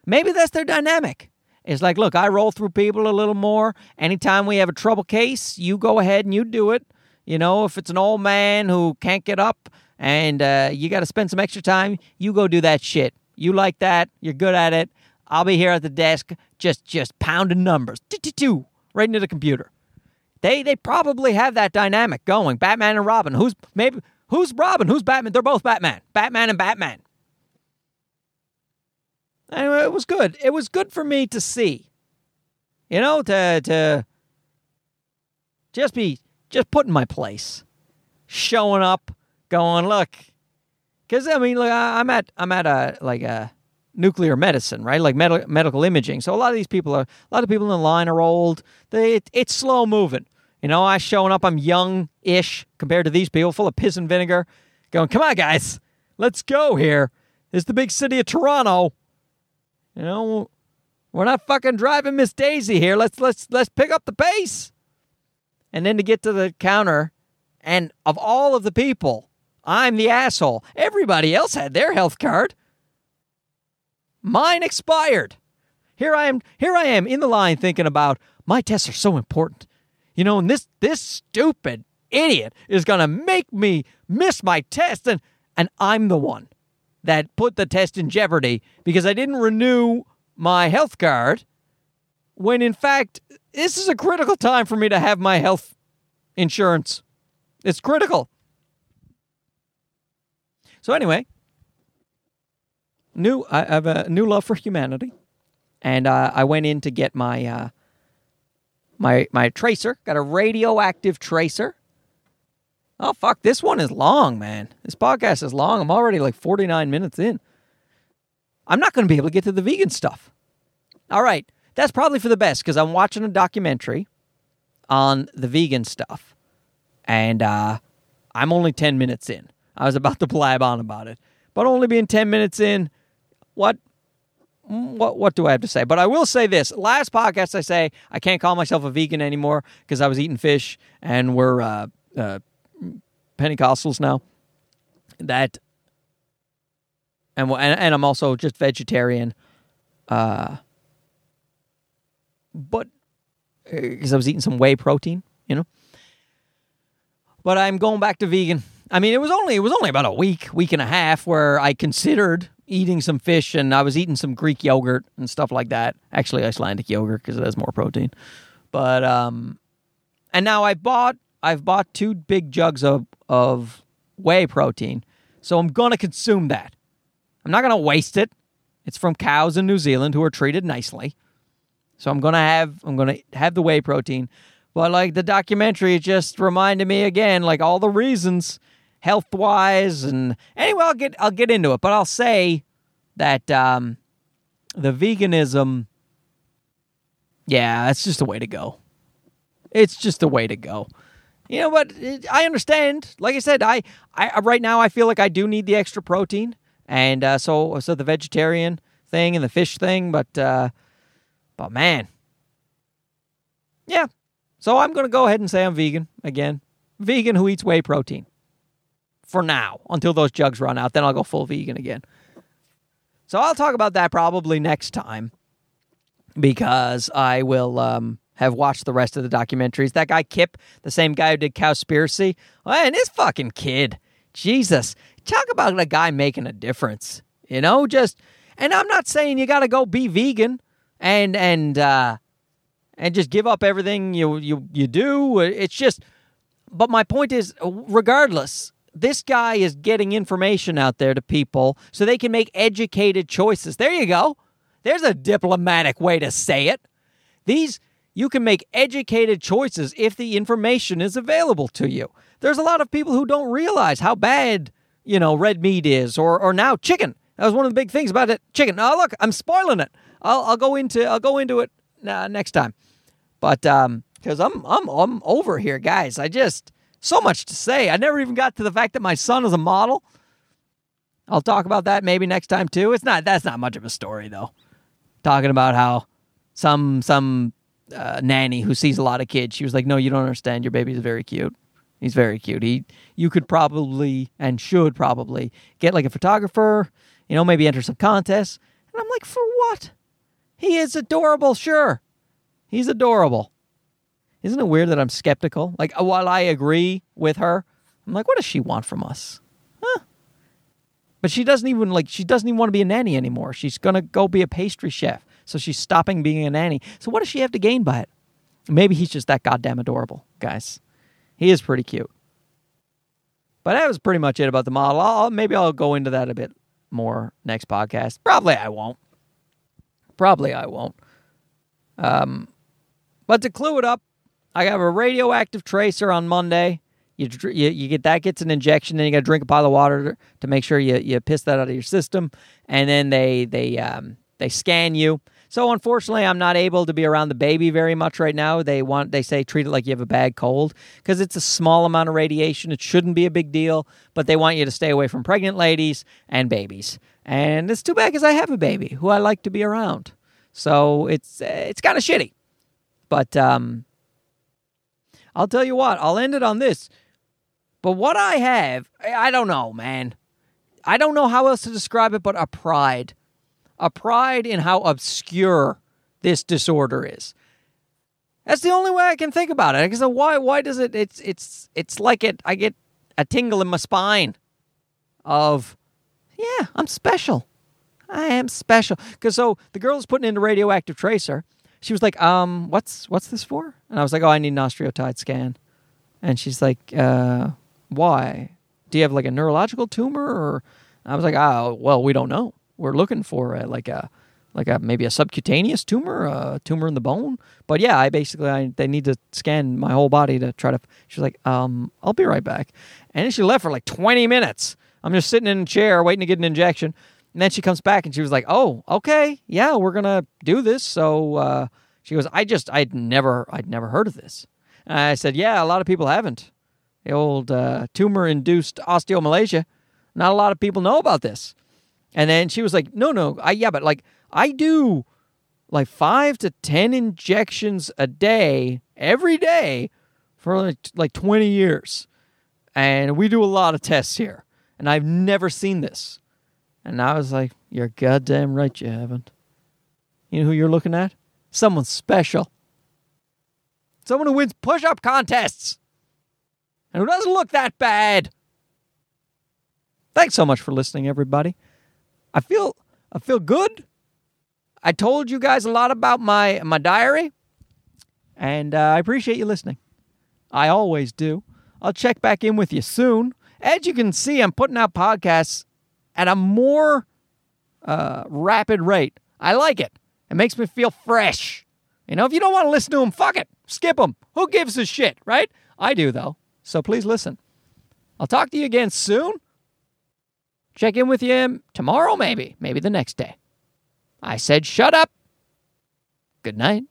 Speaker 1: maybe that's their dynamic. It's like, look, I roll through people a little more. Anytime we have a trouble case, you go ahead and you do it. You know, if it's an old man who can't get up and uh, you got to spend some extra time, you go do that shit. You like that? You're good at it. I'll be here at the desk, just just pounding numbers, right into the computer. They they probably have that dynamic going. Batman and Robin. Who's maybe who's Robin? Who's Batman? They're both Batman. Batman and Batman. Anyway, it was good. It was good for me to see. You know, to to just be just put in my place, showing up, going look, because I mean, look, I'm at I'm at a like a nuclear medicine, right? Like med- medical imaging. So a lot of these people are a lot of people in the line are old. They it, it's slow moving. You know, I showing up, I'm young-ish compared to these people, full of piss and vinegar, going, come on, guys, let's go here. It's the big city of Toronto. You know, we're not fucking driving Miss Daisy here. Let's let's let's pick up the pace. And then to get to the counter, and of all of the people, I'm the asshole. Everybody else had their health card. Mine expired. Here I am, here I am in the line thinking about my tests are so important. You know, and this this stupid idiot is gonna make me miss my test and and I'm the one that put the test in jeopardy because I didn't renew my health card when in fact this is a critical time for me to have my health insurance. It's critical. So anyway, new I have a new love for humanity, and uh, I went in to get my uh, my my tracer. Got a radioactive tracer Oh, fuck. This one is long, man. This podcast is long. I'm already like 49 minutes in. I'm not going to be able to get to the vegan stuff. All right. That's probably for the best because I'm watching a documentary on the vegan stuff. And uh, I'm only 10 minutes in. I was about to blab on about it. But only being 10 minutes in, what what what do I have to say? But I will say this: last podcast, I say I can't call myself a vegan anymore because I was eating fish, and we're uh, uh, Pentecostals now that, and and, and I'm also just vegetarian. Uh, but because I was eating some whey protein, you know. But I'm going back to vegan. I mean, it was only it was only about a week, week and a half where I considered eating some fish and I was eating some Greek yogurt and stuff like that. Actually, Icelandic yogurt because it has more protein. But um, and now I bought I've bought two big jugs of of whey protein, so I'm gonna consume that. I'm not gonna waste it. It's from cows in New Zealand who are treated nicely. So I'm gonna have I'm gonna have the whey protein. But like the documentary just reminded me again, like all the reasons health wise and anyway, I'll get I'll get into it. But I'll say that um, the veganism, yeah, it's just a way to go. It's just a way to go. You know, what? I understand. Like I said, I, I right now I feel like I do need the extra protein, and uh, so so the vegetarian thing and the fish thing. But uh, but man, yeah. So I'm to go ahead and say I'm vegan again. Vegan who eats whey protein. For now, until those jugs run out, then I'll go full vegan again. So I'll talk about that probably next time because I will um, have watched the rest of the documentaries. That guy Kip, the same guy who did Cowspiracy, and this fucking kid, Jesus, talk about a guy making a difference. You know, just and I'm not saying you got to go be vegan and and uh, and just give up everything you you you do. It's just, but my point is, regardless, this guy is getting information out there to people so they can make educated choices. There you go. There's a diplomatic way to say it. These you can make educated choices if the information is available to you. There's a lot of people who don't realize how bad, you know, red meat is or or now chicken. That was one of the big things about it. Chicken. Oh, look, I'm spoiling it. I'll, I'll go into I'll go into it uh, next time. But um, because I'm I'm I'm over here, guys. I just so much to say. I never even got to the fact that my son is a model. I'll talk about that maybe next time too. It's not that's not much of a story though. Talking about how some some uh, nanny who sees a lot of kids, she was like, "No, you don't understand. Your baby's very cute. He's very cute. He you could probably and should probably get like a photographer. You know, maybe enter some contests." And I'm like, "For what?" He is adorable, sure. He's adorable. Isn't it weird that I'm skeptical? Like, uh, while I agree with her, I'm like, what does she want from us? Huh. But she doesn't even like she doesn't even want to be a nanny anymore. She's gonna go be a pastry chef. So she's stopping being a nanny. So what does she have to gain by it? Maybe he's just that goddamn adorable, guys. He is pretty cute. But that was pretty much it about the model. I'll, maybe I'll go into that a bit more next podcast. Probably I won't. Probably I won't. Um, but to clue it up, I have a radioactive tracer on Monday. You, you, you get that gets an injection, then you got to drink a pile of water to make sure you, you piss that out of your system, and then they they um, they scan you. So unfortunately, I'm not able to be around the baby very much right now. They want they say treat it like you have a bad cold because it's a small amount of radiation. It shouldn't be a big deal, but they want you to stay away from pregnant ladies and babies. And it's too bad because I have a baby who I like to be around. So it's it's kind of shitty. But um, I'll tell you what, I'll end it on this. But what I have, I don't know, man. I don't know how else to describe it but a pride. A pride in how obscure this disorder is. That's the only way I can think about it. Because uh, why why does it it's it's it's like it I get a tingle in my spine of yeah, I'm special. I am special. Because so the girl's putting in a radioactive tracer. She was like, um, what's what's this for? And I was like, oh, I need an octreotide scan. And she's like, uh, why? Do you have like a neurological tumor? Or I was like, oh, well, we don't know. We're looking for a, like a like a maybe a subcutaneous tumor, a tumor in the bone. But yeah, I basically I, they need to scan my whole body to try to. She's like, um, I'll be right back. And she left for like 20 minutes. I'm just sitting in a chair waiting to get an injection. And then she comes back and she was like, "Oh, okay, yeah, we're gonna do this." So uh, she goes, "I just, I'd never, I'd never heard of this." And I said, "Yeah, a lot of people haven't. The old uh, tumor-induced osteomalacia. Not a lot of people know about this." And then she was like, "No, no, I yeah, but like I do like five to ten injections a day, every day, for like, like 20 years. And we do a lot of tests here. And I've never seen this. And I was like, You're goddamn right you haven't. You know who you're looking at? Someone special. Someone who wins push up contests. And who doesn't look that bad. Thanks so much for listening, everybody. I feel I feel good. I told you guys a lot about my my diary, and uh, I appreciate you listening. I always do. I'll check back in with you soon. As you can see, I'm putting out podcasts at a more uh, rapid rate. I like it. It makes me feel fresh. You know, if you don't want to listen to them, fuck it. Skip them. Who gives a shit, right? I do, though. So please listen. I'll talk to you again soon. Check in with you tomorrow, maybe. Maybe the next day. I said, shut up. Good night.